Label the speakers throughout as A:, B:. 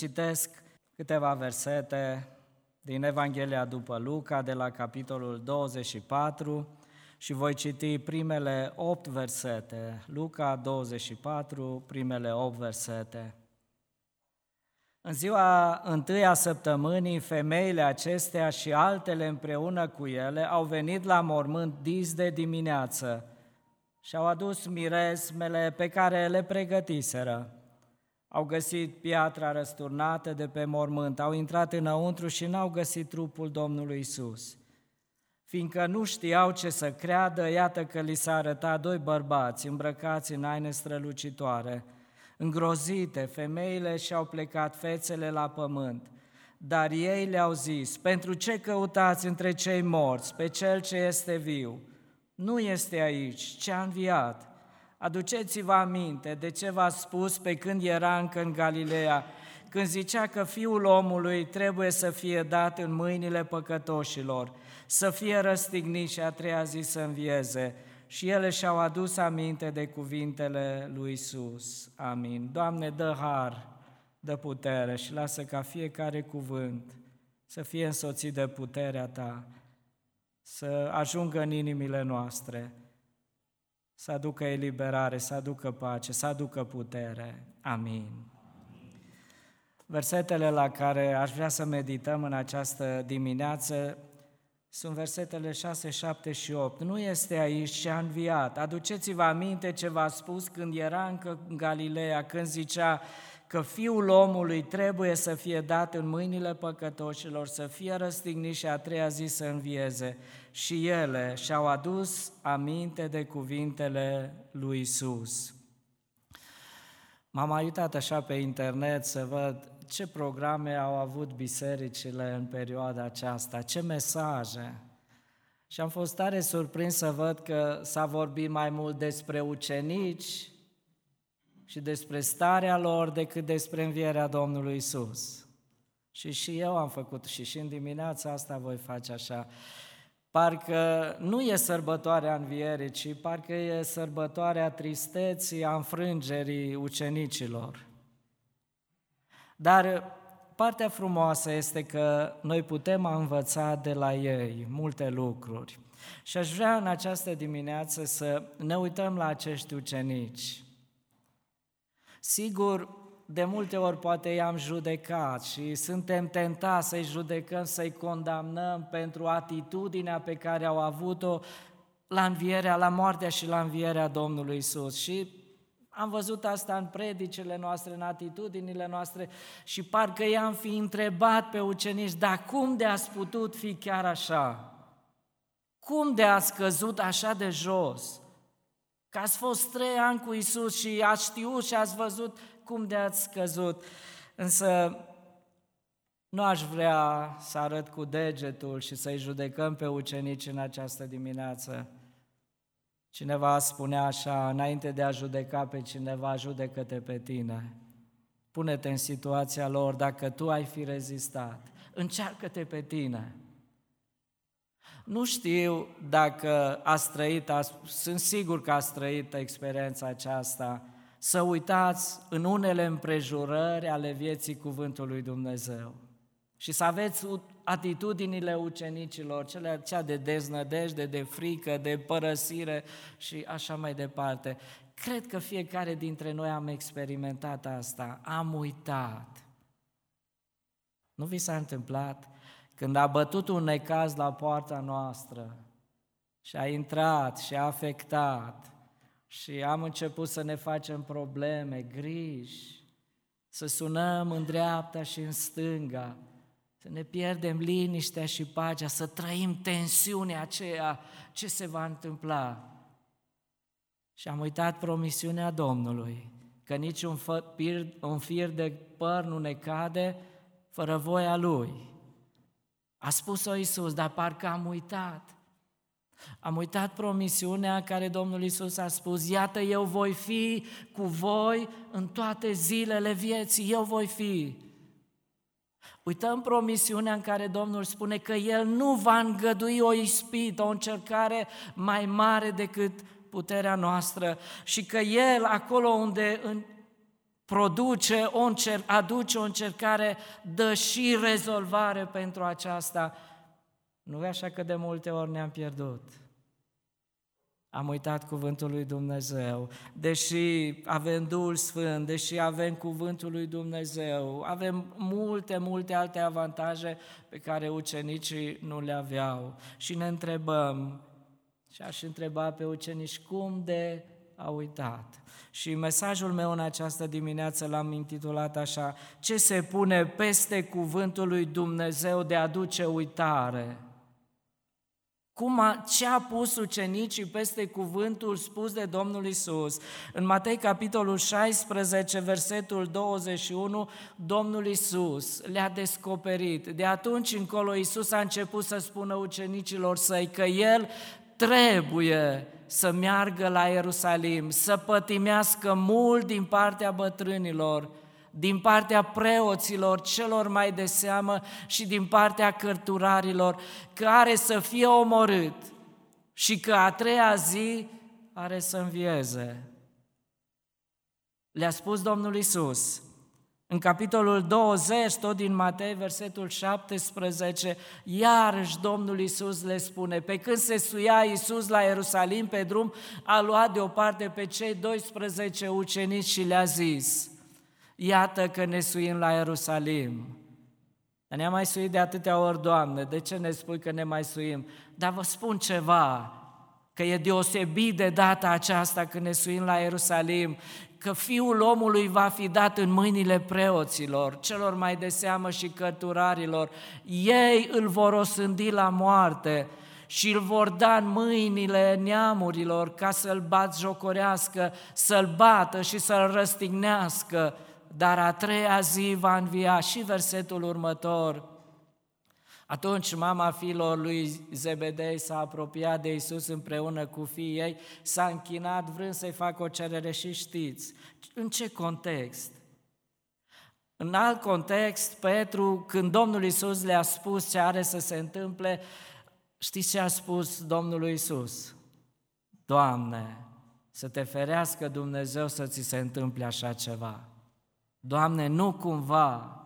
A: citesc câteva versete din Evanghelia după Luca, de la capitolul 24, și voi citi primele 8 versete. Luca 24, primele 8 versete. În ziua întâia săptămânii, femeile acestea și altele împreună cu ele au venit la mormânt dis de dimineață și au adus miresmele pe care le pregătiseră. Au găsit piatra răsturnată de pe mormânt, au intrat înăuntru și n-au găsit trupul Domnului Isus. Fiindcă nu știau ce să creadă, iată că li s-a arătat doi bărbați îmbrăcați în aine strălucitoare. Îngrozite, femeile și-au plecat fețele la pământ. Dar ei le-au zis, pentru ce căutați între cei morți pe cel ce este viu? Nu este aici, ci a înviat. Aduceți-vă aminte de ce v-a spus pe când era încă în Galileea, când zicea că Fiul omului trebuie să fie dat în mâinile păcătoșilor, să fie răstignit și a treia zi să învieze. Și ele și-au adus aminte de cuvintele lui Isus. Amin. Doamne, dă har, dă putere și lasă ca fiecare cuvânt să fie însoțit de puterea Ta, să ajungă în inimile noastre, să aducă eliberare, să aducă pace, să aducă putere. Amin. Versetele la care aș vrea să medităm în această dimineață sunt versetele 6, 7 și 8. Nu este aici și a înviat. Aduceți-vă aminte ce v-a spus când era încă în Galileea, când zicea că Fiul omului trebuie să fie dat în mâinile păcătoșilor, să fie răstignit și a treia zi să învieze. Și ele și-au adus aminte de cuvintele lui Isus. M-am uitat așa pe internet să văd ce programe au avut bisericile în perioada aceasta, ce mesaje. Și am fost tare surprins să văd că s-a vorbit mai mult despre ucenici și despre starea lor decât despre învierea Domnului Isus. Și și eu am făcut și și în dimineața asta voi face așa. Parcă nu e sărbătoarea învierii, ci parcă e sărbătoarea tristeții, a înfrângerii ucenicilor. Dar partea frumoasă este că noi putem învăța de la ei multe lucruri. Și aș vrea în această dimineață să ne uităm la acești ucenici. Sigur, de multe ori poate i-am judecat și suntem tentați să-i judecăm, să-i condamnăm pentru atitudinea pe care au avut-o la învierea, la moartea și la învierea Domnului Isus. Și am văzut asta în predicele noastre, în atitudinile noastre și parcă i-am fi întrebat pe ucenici, dar cum de ați putut fi chiar așa? Cum de ați căzut așa de jos? Că ați fost trei ani cu Isus și ați știut și ați văzut cum de ați căzut. Însă nu aș vrea să arăt cu degetul și să-i judecăm pe ucenici în această dimineață. Cineva spunea așa, înainte de a judeca pe cineva, judecă-te pe tine. Pune-te în situația lor, dacă tu ai fi rezistat, încearcă-te pe tine. Nu știu dacă ați trăit, sunt sigur că ați trăit experiența aceasta, să uitați în unele împrejurări ale vieții cuvântului Dumnezeu și să aveți atitudinile ucenicilor, cele cea de deznădejde, de frică, de părăsire și așa mai departe. Cred că fiecare dintre noi am experimentat asta, am uitat. Nu vi s-a întâmplat? Când a bătut un necaz la poarta noastră și a intrat și a afectat și am început să ne facem probleme, griji, să sunăm în dreapta și în stânga, să ne pierdem liniștea și pacea, să trăim tensiunea aceea, ce se va întâmpla. Și am uitat promisiunea Domnului, că niciun fir, un fir de păr nu ne cade fără voia Lui. A spus-o Iisus, dar parcă am uitat. Am uitat promisiunea care Domnul Iisus a spus, iată, eu voi fi cu voi în toate zilele vieții, eu voi fi. Uităm promisiunea în care Domnul spune că El nu va îngădui o ispită, o încercare mai mare decât puterea noastră și că El, acolo unde produce o încer- aduce o încercare, dă și rezolvare pentru aceasta. Nu e așa că de multe ori ne-am pierdut. Am uitat cuvântul lui Dumnezeu. Deși avem Duhul Sfânt, deși avem cuvântul lui Dumnezeu, avem multe, multe alte avantaje pe care ucenicii nu le aveau. Și ne întrebăm, și aș întreba pe ucenici, cum de au uitat? Și mesajul meu în această dimineață l-am intitulat așa, ce se pune peste cuvântul lui Dumnezeu de a aduce uitare? Cum a, ce a pus ucenicii peste cuvântul spus de Domnul Isus. În Matei, capitolul 16, versetul 21, Domnul Isus le-a descoperit. De atunci încolo Isus a început să spună ucenicilor săi că El trebuie să meargă la Ierusalim, să pătimească mult din partea bătrânilor, din partea preoților celor mai de seamă și din partea cărturarilor, care să fie omorât și că a treia zi are să învieze. Le-a spus Domnul Isus. În capitolul 20, tot din Matei, versetul 17, iarăși Domnul Isus le spune, pe când se suia Isus la Ierusalim pe drum, a luat deoparte pe cei 12 ucenici și le-a zis, iată că ne suim la Ierusalim. Dar ne-am mai suit de atâtea ori, Doamne, de ce ne spui că ne mai suim? Dar vă spun ceva, că e deosebit de data aceasta când ne suim la Ierusalim, că Fiul omului va fi dat în mâinile preoților, celor mai de seamă și cărturarilor. Ei îl vor osândi la moarte și îl vor da în mâinile neamurilor ca să-l bat jocorească, să-l bată și să-l răstignească, dar a treia zi va învia și versetul următor. Atunci mama fiilor lui Zebedei s-a apropiat de Isus împreună cu fiii ei, s-a închinat vrând să-i facă o cerere și știți. În ce context? În alt context, Petru, când Domnul Isus le-a spus ce are să se întâmple, știți ce a spus Domnul Isus? Doamne, să te ferească Dumnezeu să ți se întâmple așa ceva. Doamne, nu cumva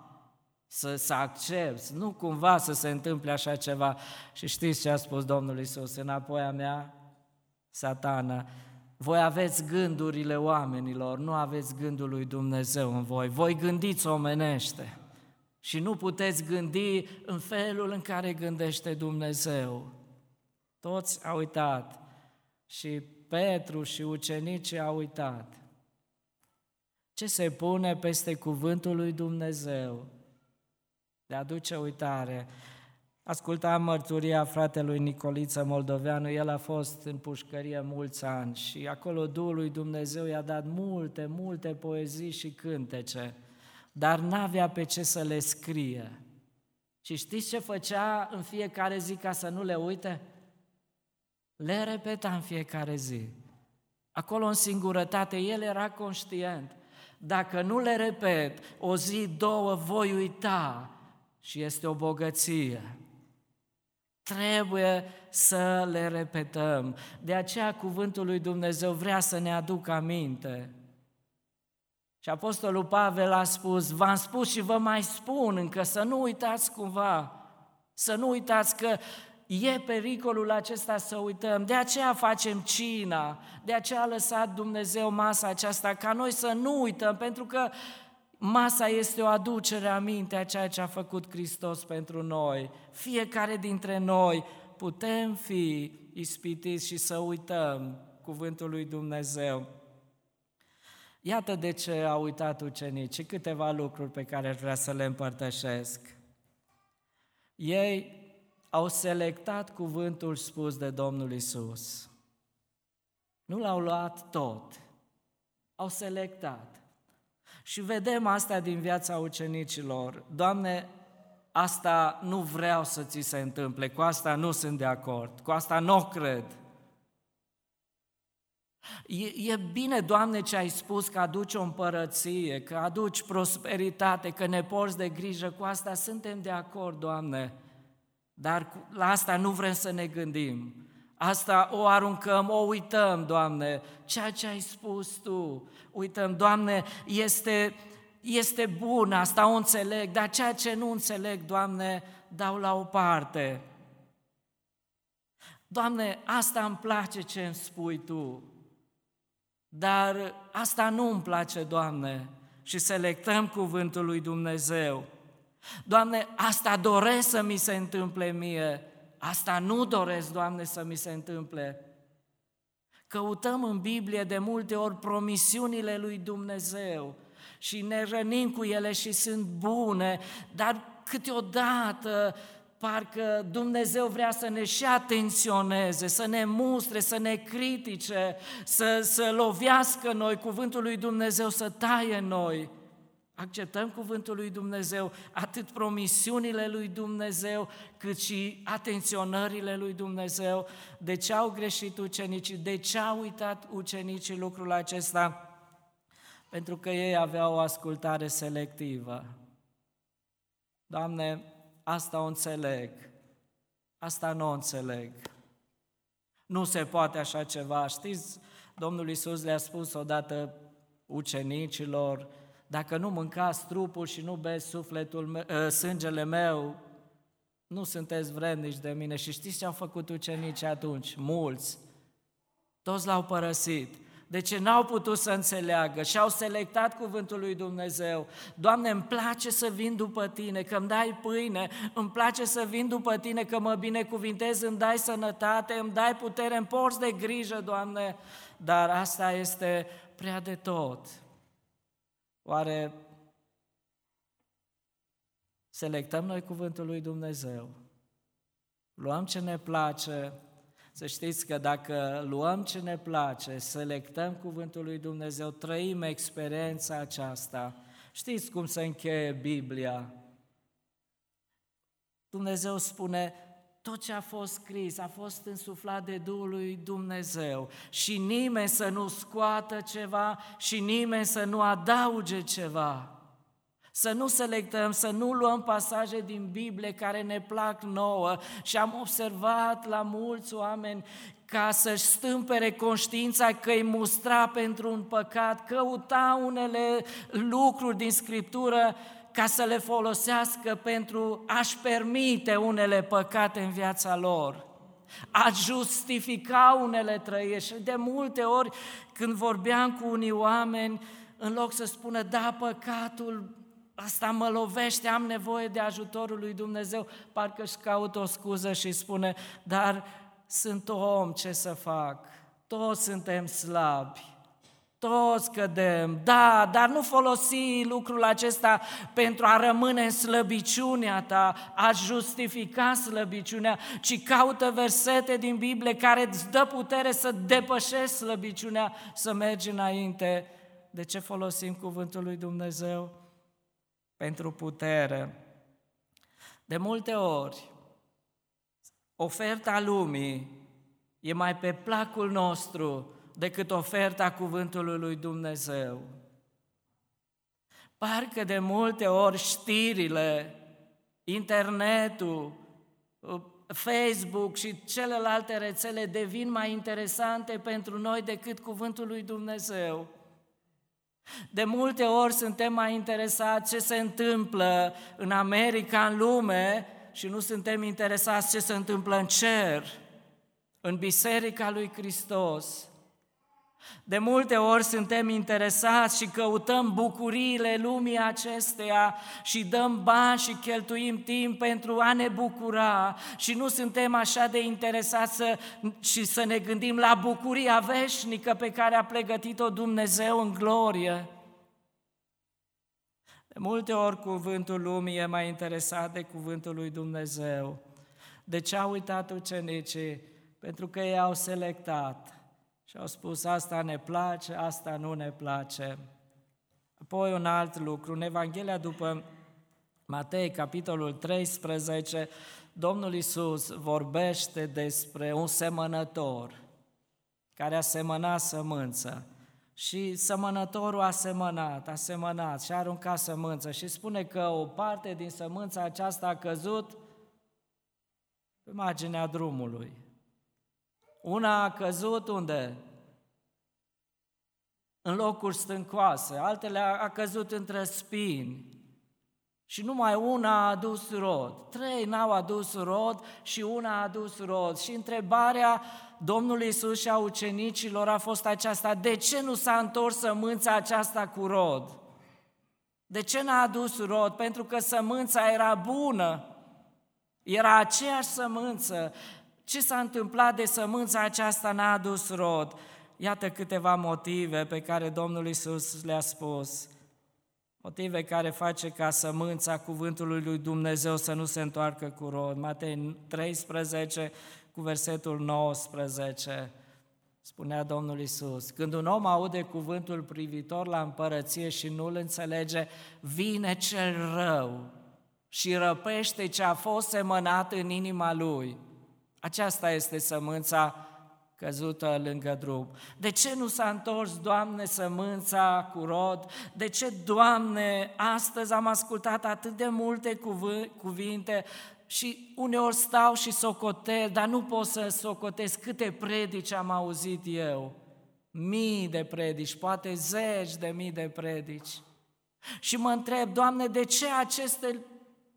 A: să, să accept, nu cumva să se întâmple așa ceva. Și știți ce a spus Domnul Isus înapoi a mea? Satana, voi aveți gândurile oamenilor, nu aveți gândul lui Dumnezeu în voi. Voi gândiți omenește și nu puteți gândi în felul în care gândește Dumnezeu. Toți au uitat și Petru și ucenicii au uitat. Ce se pune peste cuvântul lui Dumnezeu? De aduce uitare. Ascultam mărturia fratelui Nicoliță Moldoveanu, el a fost în pușcărie mulți ani și acolo Duhul lui Dumnezeu i-a dat multe, multe poezii și cântece, dar n-avea pe ce să le scrie. Și știți ce făcea în fiecare zi ca să nu le uite? Le repeta în fiecare zi. Acolo în singurătate, el era conștient. Dacă nu le repet, o zi, două, voi uita și este o bogăție. Trebuie să le repetăm. De aceea cuvântul lui Dumnezeu vrea să ne aducă aminte. Și Apostolul Pavel a spus, v-am spus și vă mai spun încă să nu uitați cumva, să nu uitați că e pericolul acesta să uităm. De aceea facem cina, de aceea a lăsat Dumnezeu masa aceasta, ca noi să nu uităm, pentru că Masa este o aducere aminte a ceea ce a făcut Hristos pentru noi. Fiecare dintre noi putem fi ispitiți și să uităm cuvântul lui Dumnezeu. Iată de ce au uitat ucenicii câteva lucruri pe care aș vrea să le împărtășesc. Ei au selectat cuvântul spus de Domnul Isus. Nu l-au luat tot, au selectat. Și vedem asta din viața ucenicilor. Doamne, asta nu vreau să ți se întâmple, cu asta nu sunt de acord, cu asta nu o cred. E, e bine, Doamne, ce ai spus că aduci o împărăție, că aduci prosperitate, că ne porți de grijă, cu asta suntem de acord, Doamne, dar la asta nu vrem să ne gândim. Asta o aruncăm, o uităm, Doamne, ceea ce ai spus Tu. Uităm, Doamne, este, este bun, asta o înțeleg, dar ceea ce nu înțeleg, Doamne, dau la o parte. Doamne, asta îmi place ce îmi spui Tu, dar asta nu îmi place, Doamne, și selectăm cuvântul lui Dumnezeu. Doamne, asta doresc să mi se întâmple mie, asta nu doresc, Doamne, să mi se întâmple. Căutăm în Biblie de multe ori promisiunile lui Dumnezeu și ne rănim cu ele și sunt bune, dar câteodată parcă Dumnezeu vrea să ne și atenționeze, să ne mustre, să ne critique, să, să lovească noi, cuvântul lui Dumnezeu să taie noi. Acceptăm cuvântul lui Dumnezeu, atât promisiunile lui Dumnezeu, cât și atenționările lui Dumnezeu. De ce au greșit ucenicii? De ce au uitat ucenicii lucrul acesta? Pentru că ei aveau o ascultare selectivă. Doamne, asta o înțeleg, asta nu o înțeleg. Nu se poate așa ceva. Știți, Domnul Iisus le-a spus odată ucenicilor, dacă nu mâncați trupul și nu beți sufletul meu, ă, sângele meu, nu sunteți vrednici de mine. Și știți ce au făcut ucenicii atunci? Mulți. Toți l-au părăsit. De ce n-au putut să înțeleagă și au selectat cuvântul lui Dumnezeu. Doamne, îmi place să vin după Tine, că îmi dai pâine, îmi place să vin după Tine, că mă binecuvintezi, îmi dai sănătate, îmi dai putere, îmi porți de grijă, Doamne, dar asta este prea de tot. Oare selectăm noi cuvântul lui Dumnezeu? Luăm ce ne place? Să știți că dacă luăm ce ne place, selectăm cuvântul lui Dumnezeu, trăim experiența aceasta. Știți cum se încheie Biblia? Dumnezeu spune, tot ce a fost scris a fost însuflat de Duhul lui Dumnezeu și nimeni să nu scoată ceva și nimeni să nu adauge ceva. Să nu selectăm, să nu luăm pasaje din Biblie care ne plac nouă și am observat la mulți oameni ca să-și stâmpere conștiința că îi mustra pentru un păcat, căuta unele lucruri din Scriptură ca să le folosească pentru a-și permite unele păcate în viața lor, a justifica unele trăiri. Și de multe ori, când vorbeam cu unii oameni, în loc să spună, da, păcatul asta mă lovește, am nevoie de ajutorul lui Dumnezeu, parcă își caută o scuză și spune, dar sunt om, ce să fac? Toți suntem slabi. Toți cădem, da, dar nu folosi lucrul acesta pentru a rămâne în slăbiciunea ta, a justifica slăbiciunea, ci caută versete din Biblie care îți dă putere să depășești slăbiciunea, să mergi înainte. De ce folosim cuvântul lui Dumnezeu? Pentru putere. De multe ori, oferta lumii e mai pe placul nostru decât oferta cuvântului lui Dumnezeu. Parcă de multe ori știrile, internetul, Facebook și celelalte rețele devin mai interesante pentru noi decât cuvântul lui Dumnezeu. De multe ori suntem mai interesați ce se întâmplă în America, în lume, și nu suntem interesați ce se întâmplă în cer, în Biserica lui Hristos. De multe ori suntem interesați și căutăm bucuriile lumii acesteia și dăm bani și cheltuim timp pentru a ne bucura și nu suntem așa de interesați să, și să ne gândim la bucuria veșnică pe care a pregătit-o Dumnezeu în glorie. De multe ori cuvântul lumii e mai interesat de cuvântul lui Dumnezeu. De ce au uitat ucenicii? Pentru că ei au selectat și au spus, asta ne place, asta nu ne place. Apoi un alt lucru, în Evanghelia după Matei, capitolul 13, Domnul Isus vorbește despre un semănător care a semănat sămânță. Și semănătorul a semănat, a semănat și a aruncat sămânță și spune că o parte din sămânța aceasta a căzut pe marginea drumului. Una a căzut unde? În locuri stâncoase, altele a, a căzut între spini. Și numai una a adus rod. Trei n-au adus rod și una a adus rod. Și întrebarea Domnului Isus și a ucenicilor a fost aceasta, de ce nu s-a întors sămânța aceasta cu rod? De ce n-a adus rod? Pentru că sămânța era bună, era aceeași sămânță. Ce s-a întâmplat de sămânța aceasta n-a adus rod? Iată câteva motive pe care Domnul Isus le-a spus. Motive care face ca sămânța cuvântului lui Dumnezeu să nu se întoarcă cu rod. Matei 13 cu versetul 19 spunea Domnul Isus, când un om aude cuvântul privitor la împărăție și nu îl înțelege, vine cel rău și răpește ce a fost semănat în inima lui. Aceasta este sămânța căzută lângă drum. De ce nu s-a întors, Doamne, sămânța cu rod? De ce, Doamne, astăzi am ascultat atât de multe cuvinte și uneori stau și socotez, dar nu pot să socotez câte predici am auzit eu. Mii de predici, poate zeci de mii de predici. Și mă întreb, Doamne, de ce aceste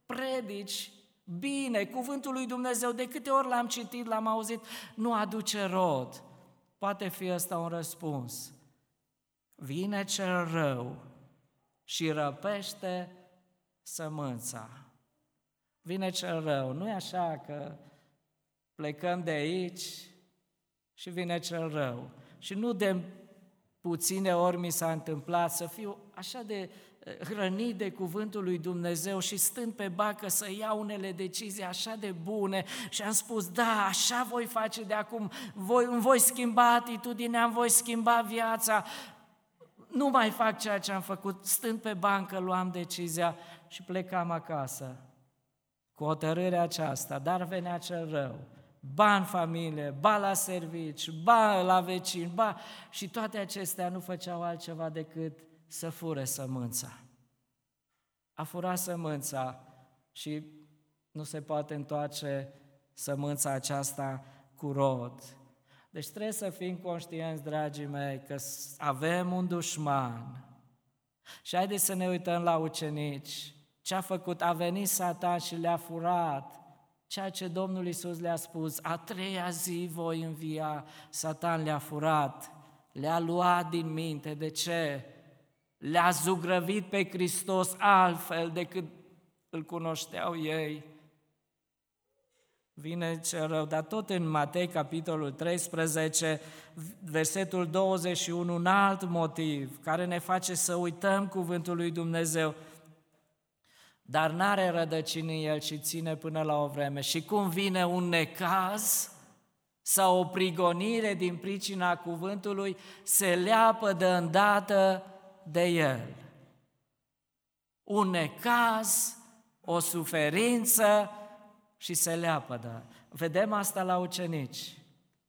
A: predici bine, cuvântul lui Dumnezeu, de câte ori l-am citit, l-am auzit, nu aduce rod. Poate fi ăsta un răspuns. Vine cel rău și răpește sămânța. Vine cel rău. Nu e așa că plecăm de aici și vine cel rău. Și nu de puține ori mi s-a întâmplat să fiu așa de hrănit de cuvântul lui Dumnezeu și stând pe bacă să iau unele decizii așa de bune și am spus, da, așa voi face de acum, voi, îmi voi schimba atitudinea, îmi voi schimba viața, nu mai fac ceea ce am făcut, stând pe bancă luam decizia și plecam acasă. Cu hotărârea aceasta, dar venea cel rău, ba în familie, ba la servici, ba la vecini, ba... Și toate acestea nu făceau altceva decât să fure sămânța. A furat sămânța și nu se poate întoarce sămânța aceasta cu rod. Deci trebuie să fim conștienți, dragii mei, că avem un dușman. Și haideți să ne uităm la ucenici. Ce a făcut? A venit Satan și le-a furat ceea ce Domnul Isus le-a spus. A treia zi voi învia. Satan le-a furat, le-a luat din minte. De ce? le-a zugrăvit pe Hristos altfel decât îl cunoșteau ei. Vine cel rău, dar tot în Matei, capitolul 13, versetul 21, un alt motiv care ne face să uităm cuvântul lui Dumnezeu. Dar n-are rădăcini în el și ține până la o vreme. Și cum vine un necaz sau o prigonire din pricina cuvântului, se leapă de îndată de el. Un necaz, o suferință și se leapădă. Vedem asta la ucenici.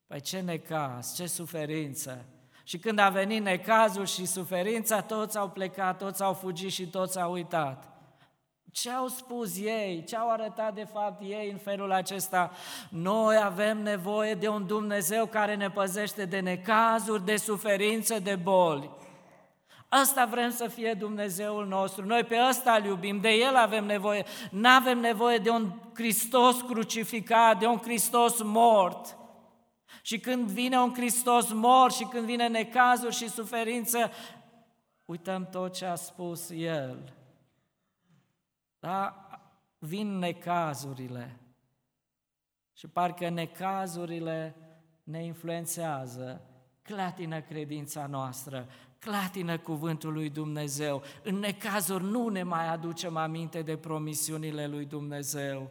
A: Păi ce necaz, ce suferință. Și când a venit necazul și suferința, toți au plecat, toți au fugit și toți au uitat. Ce au spus ei? Ce au arătat de fapt ei în felul acesta? Noi avem nevoie de un Dumnezeu care ne păzește de necazuri, de suferință, de boli. Asta vrem să fie Dumnezeul nostru. Noi pe ăsta îl iubim, de El avem nevoie. Nu avem nevoie de un Hristos crucificat, de un Hristos mort. Și când vine un Hristos mort și când vine necazul și suferință, uităm tot ce a spus El. Da? Vin necazurile. Și parcă necazurile ne influențează, clatină credința noastră, clatină cuvântul lui Dumnezeu. În necazuri nu ne mai aducem aminte de promisiunile lui Dumnezeu.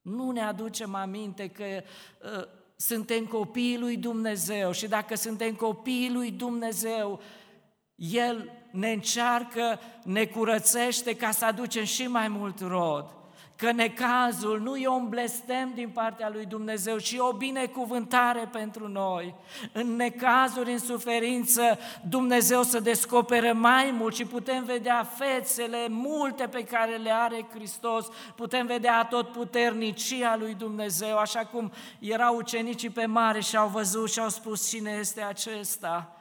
A: Nu ne aducem aminte că uh, suntem copiii lui Dumnezeu și dacă suntem copiii lui Dumnezeu, El ne încearcă, ne curățește ca să aducem și mai mult rod. că necazul nu e un blestem din partea lui Dumnezeu, ci o binecuvântare pentru noi. În necazuri, în suferință, Dumnezeu să descopere mai mult și putem vedea fețele multe pe care le are Hristos, putem vedea tot puternicia lui Dumnezeu, așa cum erau ucenicii pe mare și au văzut și au spus cine este acesta.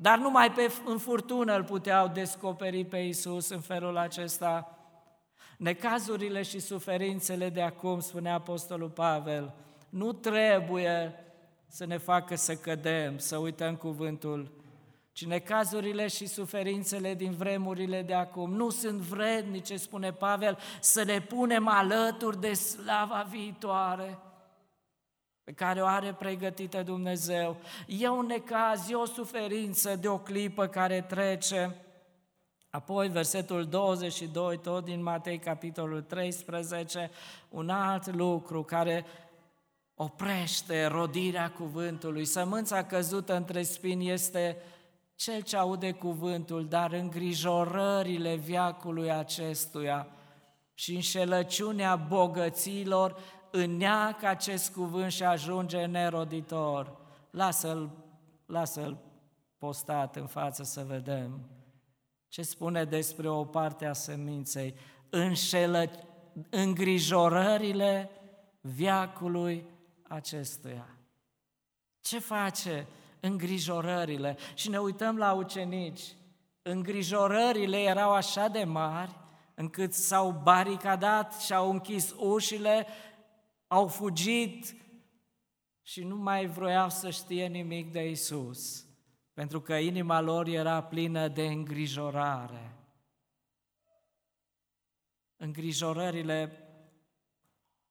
A: Dar numai pe, în furtună îl puteau descoperi pe Isus în felul acesta. Necazurile și suferințele de acum, spune Apostolul Pavel, nu trebuie să ne facă să cădem, să uităm cuvântul, ci necazurile și suferințele din vremurile de acum nu sunt vrednice, spune Pavel, să ne punem alături de slava viitoare pe care o are pregătită Dumnezeu. E un necaz, e o suferință de o clipă care trece. Apoi, versetul 22, tot din Matei, capitolul 13, un alt lucru care oprește rodirea cuvântului. Sămânța căzută între spini este cel ce aude cuvântul, dar îngrijorările viacului acestuia și înșelăciunea bogăților înneacă acest cuvânt și ajunge neroditor. Lasă-l, lasă-l postat în față să vedem ce spune despre o parte a seminței. Înșelă, îngrijorările viacului acestuia. Ce face îngrijorările? Și ne uităm la ucenici. Îngrijorările erau așa de mari încât s-au baricadat și au închis ușile au fugit și nu mai vroiau să știe nimic de Isus, pentru că inima lor era plină de îngrijorare. Îngrijorările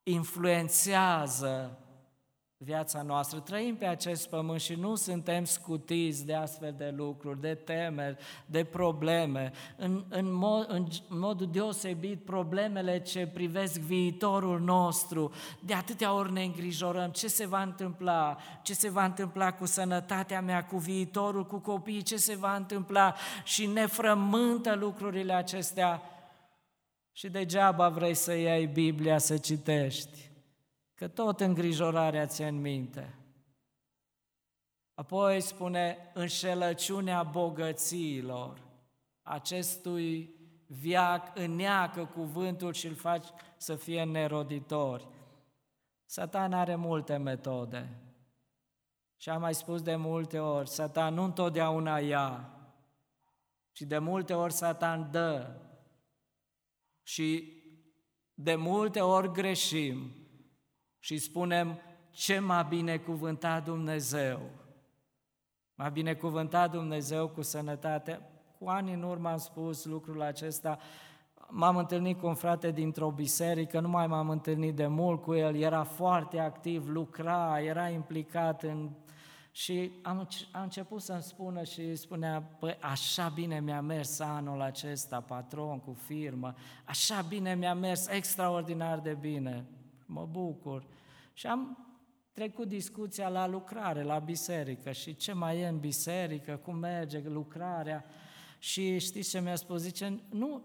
A: influențează viața noastră. Trăim pe acest pământ și nu suntem scutiți de astfel de lucruri, de temeri, de probleme. În, în, mod, în modul deosebit, problemele ce privesc viitorul nostru, de atâtea ori ne îngrijorăm ce se va întâmpla, ce se va întâmpla cu sănătatea mea, cu viitorul, cu copiii, ce se va întâmpla și ne frământă lucrurile acestea. Și degeaba vrei să iei Biblia să citești că tot îngrijorarea ți în minte. Apoi spune înșelăciunea bogățiilor. Acestui viac înneacă cuvântul și îl faci să fie neroditori. Satan are multe metode. Și am mai spus de multe ori, Satan nu întotdeauna ia, ci de multe ori Satan dă. Și de multe ori greșim și spunem ce m-a binecuvântat Dumnezeu. M-a binecuvântat Dumnezeu cu sănătate. Cu ani în urmă am spus lucrul acesta. M-am întâlnit cu un frate dintr-o biserică, nu mai m-am întâlnit de mult cu el, era foarte activ, lucra, era implicat în... Și am, am început să-mi spună și spunea, păi așa bine mi-a mers anul acesta, patron cu firmă, așa bine mi-a mers, extraordinar de bine mă bucur. Și am trecut discuția la lucrare, la biserică și ce mai e în biserică, cum merge lucrarea. Și știți ce mi-a spus? Zice, nu,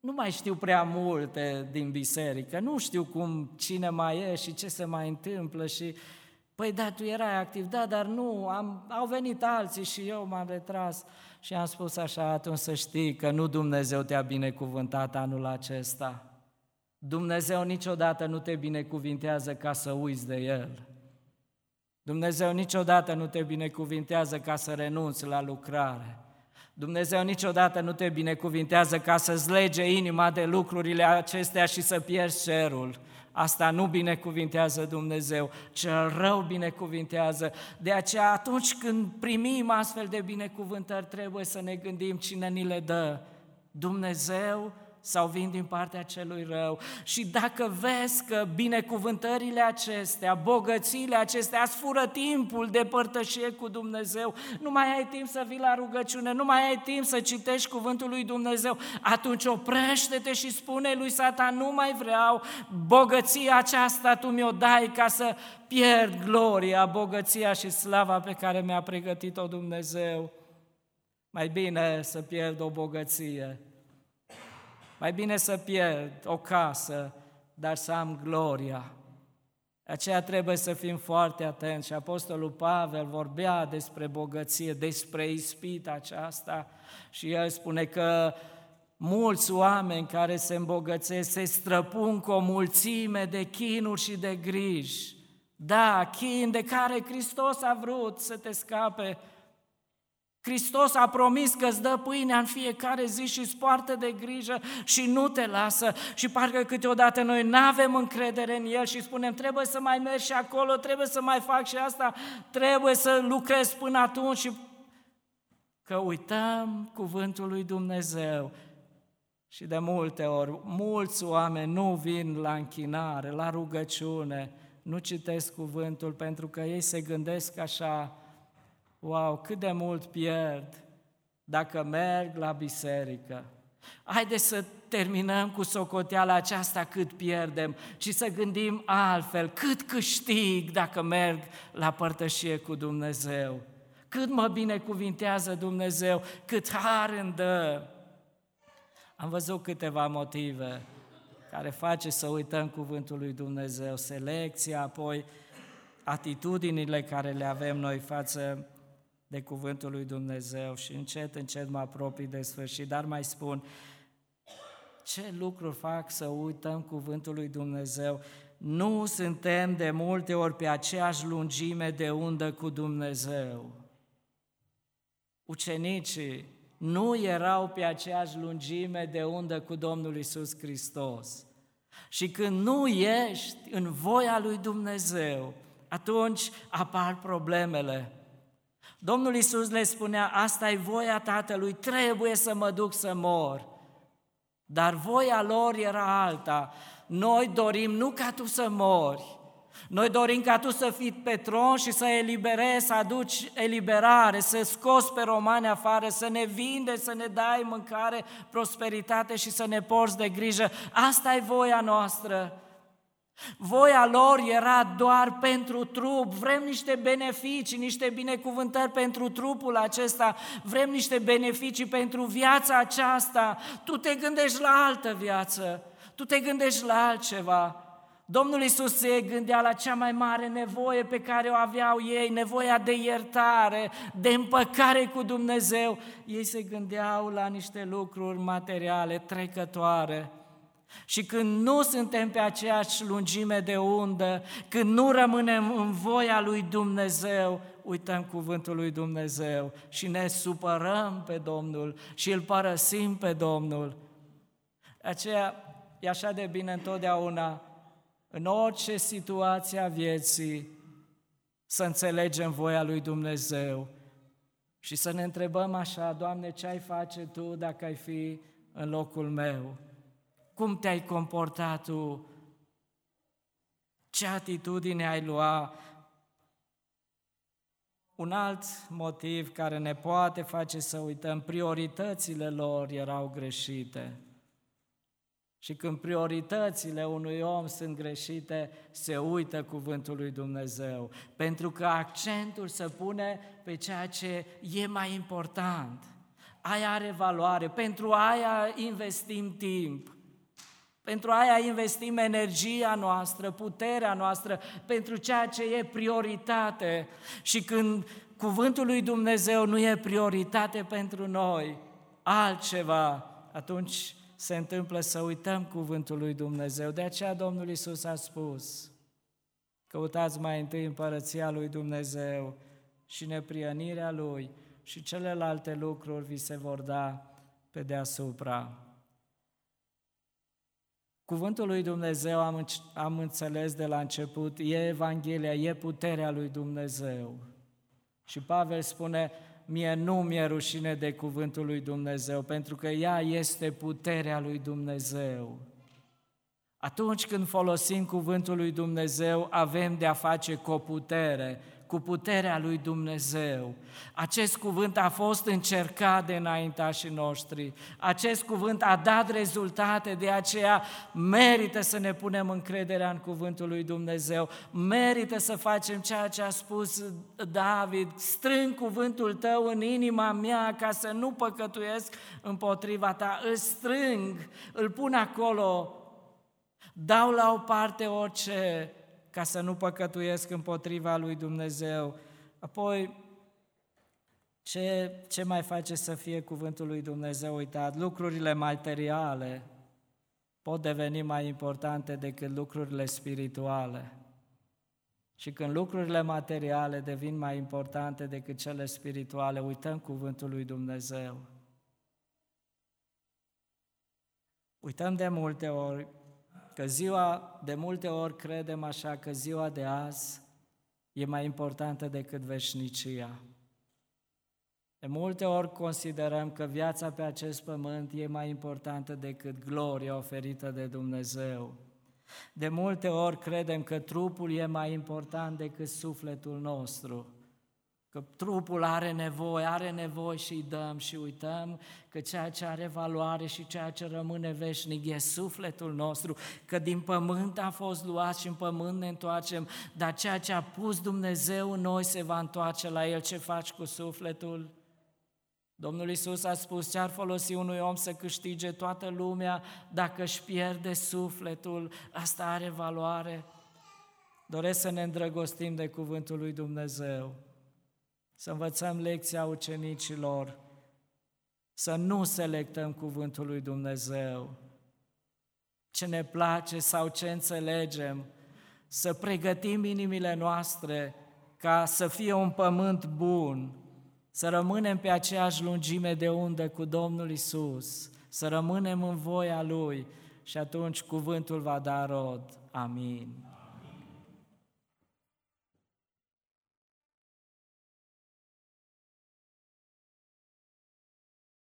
A: nu mai știu prea multe din biserică, nu știu cum, cine mai e și ce se mai întâmplă și Păi da, tu erai activ, da, dar nu, am, au venit alții și eu m-am retras și am spus așa, atunci să știi că nu Dumnezeu te-a binecuvântat anul acesta. Dumnezeu niciodată nu te binecuvintează ca să uiți de El. Dumnezeu niciodată nu te binecuvintează ca să renunți la lucrare. Dumnezeu niciodată nu te binecuvintează ca să-ți lege inima de lucrurile acestea și să pierzi cerul. Asta nu binecuvintează Dumnezeu, cel rău binecuvintează. De aceea atunci când primim astfel de binecuvântări trebuie să ne gândim cine ni le dă. Dumnezeu sau vin din partea celui rău. Și dacă vezi că binecuvântările acestea, bogățiile acestea îți fură timpul de părtășie cu Dumnezeu, nu mai ai timp să vii la rugăciune, nu mai ai timp să citești cuvântul lui Dumnezeu, atunci oprește-te și spune lui Satan, nu mai vreau, bogăția aceasta tu mi-o dai ca să pierd gloria, bogăția și slava pe care mi-a pregătit-o Dumnezeu. Mai bine să pierd o bogăție mai bine să pierd o casă dar să am gloria. Aceea trebuie să fim foarte atenți și Apostolul Pavel vorbea despre bogăție, despre ispita aceasta și el spune că mulți oameni care se îmbogățesc se străpun cu o mulțime de chinuri și de griji. Da, chin de care Hristos a vrut să te scape Hristos a promis că îți dă pâinea în fiecare zi și îți poartă de grijă și nu te lasă. Și parcă câteodată noi nu avem încredere în El și spunem trebuie să mai merg și acolo, trebuie să mai fac și asta, trebuie să lucrez până atunci și că uităm cuvântul lui Dumnezeu. Și de multe ori, mulți oameni nu vin la închinare, la rugăciune, nu citesc cuvântul pentru că ei se gândesc așa, wow, cât de mult pierd dacă merg la biserică. Haideți să terminăm cu socoteala aceasta cât pierdem și să gândim altfel, cât câștig dacă merg la părtășie cu Dumnezeu. Cât mă binecuvintează Dumnezeu, cât har îmi dă. Am văzut câteva motive care face să uităm cuvântul lui Dumnezeu, selecția, apoi atitudinile care le avem noi față de cuvântul lui Dumnezeu și încet, încet mă apropii de sfârșit, dar mai spun, ce lucruri fac să uităm cuvântul lui Dumnezeu? Nu suntem de multe ori pe aceeași lungime de undă cu Dumnezeu. Ucenicii nu erau pe aceeași lungime de undă cu Domnul Isus Hristos. Și când nu ești în voia lui Dumnezeu, atunci apar problemele. Domnul Isus le spunea, asta e voia Tatălui, trebuie să mă duc să mor. Dar voia lor era alta. Noi dorim nu ca tu să mori, noi dorim ca tu să fii pe tron și să eliberezi, să aduci eliberare, să scoți pe romani afară, să ne vinde, să ne dai mâncare, prosperitate și să ne porți de grijă. Asta e voia noastră. Voia lor era doar pentru trup, vrem niște beneficii, niște binecuvântări pentru trupul acesta, vrem niște beneficii pentru viața aceasta. Tu te gândești la altă viață, tu te gândești la altceva. Domnul Isus se gândea la cea mai mare nevoie pe care o aveau ei, nevoia de iertare, de împăcare cu Dumnezeu. Ei se gândeau la niște lucruri materiale, trecătoare. Și când nu suntem pe aceeași lungime de undă, când nu rămânem în voia lui Dumnezeu, uităm cuvântul lui Dumnezeu și ne supărăm pe Domnul și îl părăsim pe Domnul. Aceea e așa de bine întotdeauna, în orice situație a vieții, să înțelegem voia lui Dumnezeu și să ne întrebăm așa, Doamne, ce ai face Tu dacă ai fi în locul meu? Cum te-ai comportat tu, ce atitudine ai lua. Un alt motiv care ne poate face să uităm, prioritățile lor erau greșite. Și când prioritățile unui om sunt greșite, se uită cuvântul lui Dumnezeu, pentru că accentul se pune pe ceea ce e mai important. Aia are valoare, pentru aia investim timp. Pentru aia investim energia noastră, puterea noastră, pentru ceea ce e prioritate. Și când cuvântul lui Dumnezeu nu e prioritate pentru noi, altceva, atunci se întâmplă să uităm cuvântul lui Dumnezeu. De aceea Domnul Isus a spus, căutați mai întâi împărăția lui Dumnezeu și neprienirea lui și celelalte lucruri vi se vor da pe deasupra. Cuvântul lui Dumnezeu, am, am înțeles de la început, e Evanghelia, e puterea lui Dumnezeu. Și Pavel spune, mie nu mi-e rușine de cuvântul lui Dumnezeu, pentru că ea este puterea lui Dumnezeu. Atunci când folosim cuvântul lui Dumnezeu, avem de a face cu o putere, cu puterea lui Dumnezeu. Acest cuvânt a fost încercat de înaintașii noștri. Acest cuvânt a dat rezultate, de aceea merită să ne punem încrederea în cuvântul lui Dumnezeu. Merită să facem ceea ce a spus David. Strâng cuvântul tău în inima mea ca să nu păcătuiesc împotriva ta. Îl strâng, îl pun acolo Dau la o parte orice ca să nu păcătuiesc împotriva lui Dumnezeu. Apoi, ce, ce mai face să fie cuvântul lui Dumnezeu uitat? Lucrurile materiale pot deveni mai importante decât lucrurile spirituale. Și când lucrurile materiale devin mai importante decât cele spirituale, uităm cuvântul lui Dumnezeu. Uităm de multe ori că ziua, de multe ori credem așa că ziua de azi e mai importantă decât veșnicia. De multe ori considerăm că viața pe acest pământ e mai importantă decât gloria oferită de Dumnezeu. De multe ori credem că trupul e mai important decât sufletul nostru, că trupul are nevoie, are nevoie și îi dăm și uităm că ceea ce are valoare și ceea ce rămâne veșnic e sufletul nostru, că din pământ a fost luat și în pământ ne întoarcem, dar ceea ce a pus Dumnezeu în noi se va întoarce la El. Ce faci cu sufletul? Domnul Isus a spus ce ar folosi unui om să câștige toată lumea dacă își pierde sufletul, asta are valoare. Doresc să ne îndrăgostim de cuvântul lui Dumnezeu, să învățăm lecția ucenicilor, să nu selectăm cuvântul lui Dumnezeu, ce ne place sau ce înțelegem, să pregătim inimile noastre ca să fie un pământ bun, să rămânem pe aceeași lungime de undă cu Domnul Isus, să rămânem în voia Lui și atunci cuvântul va da rod. Amin.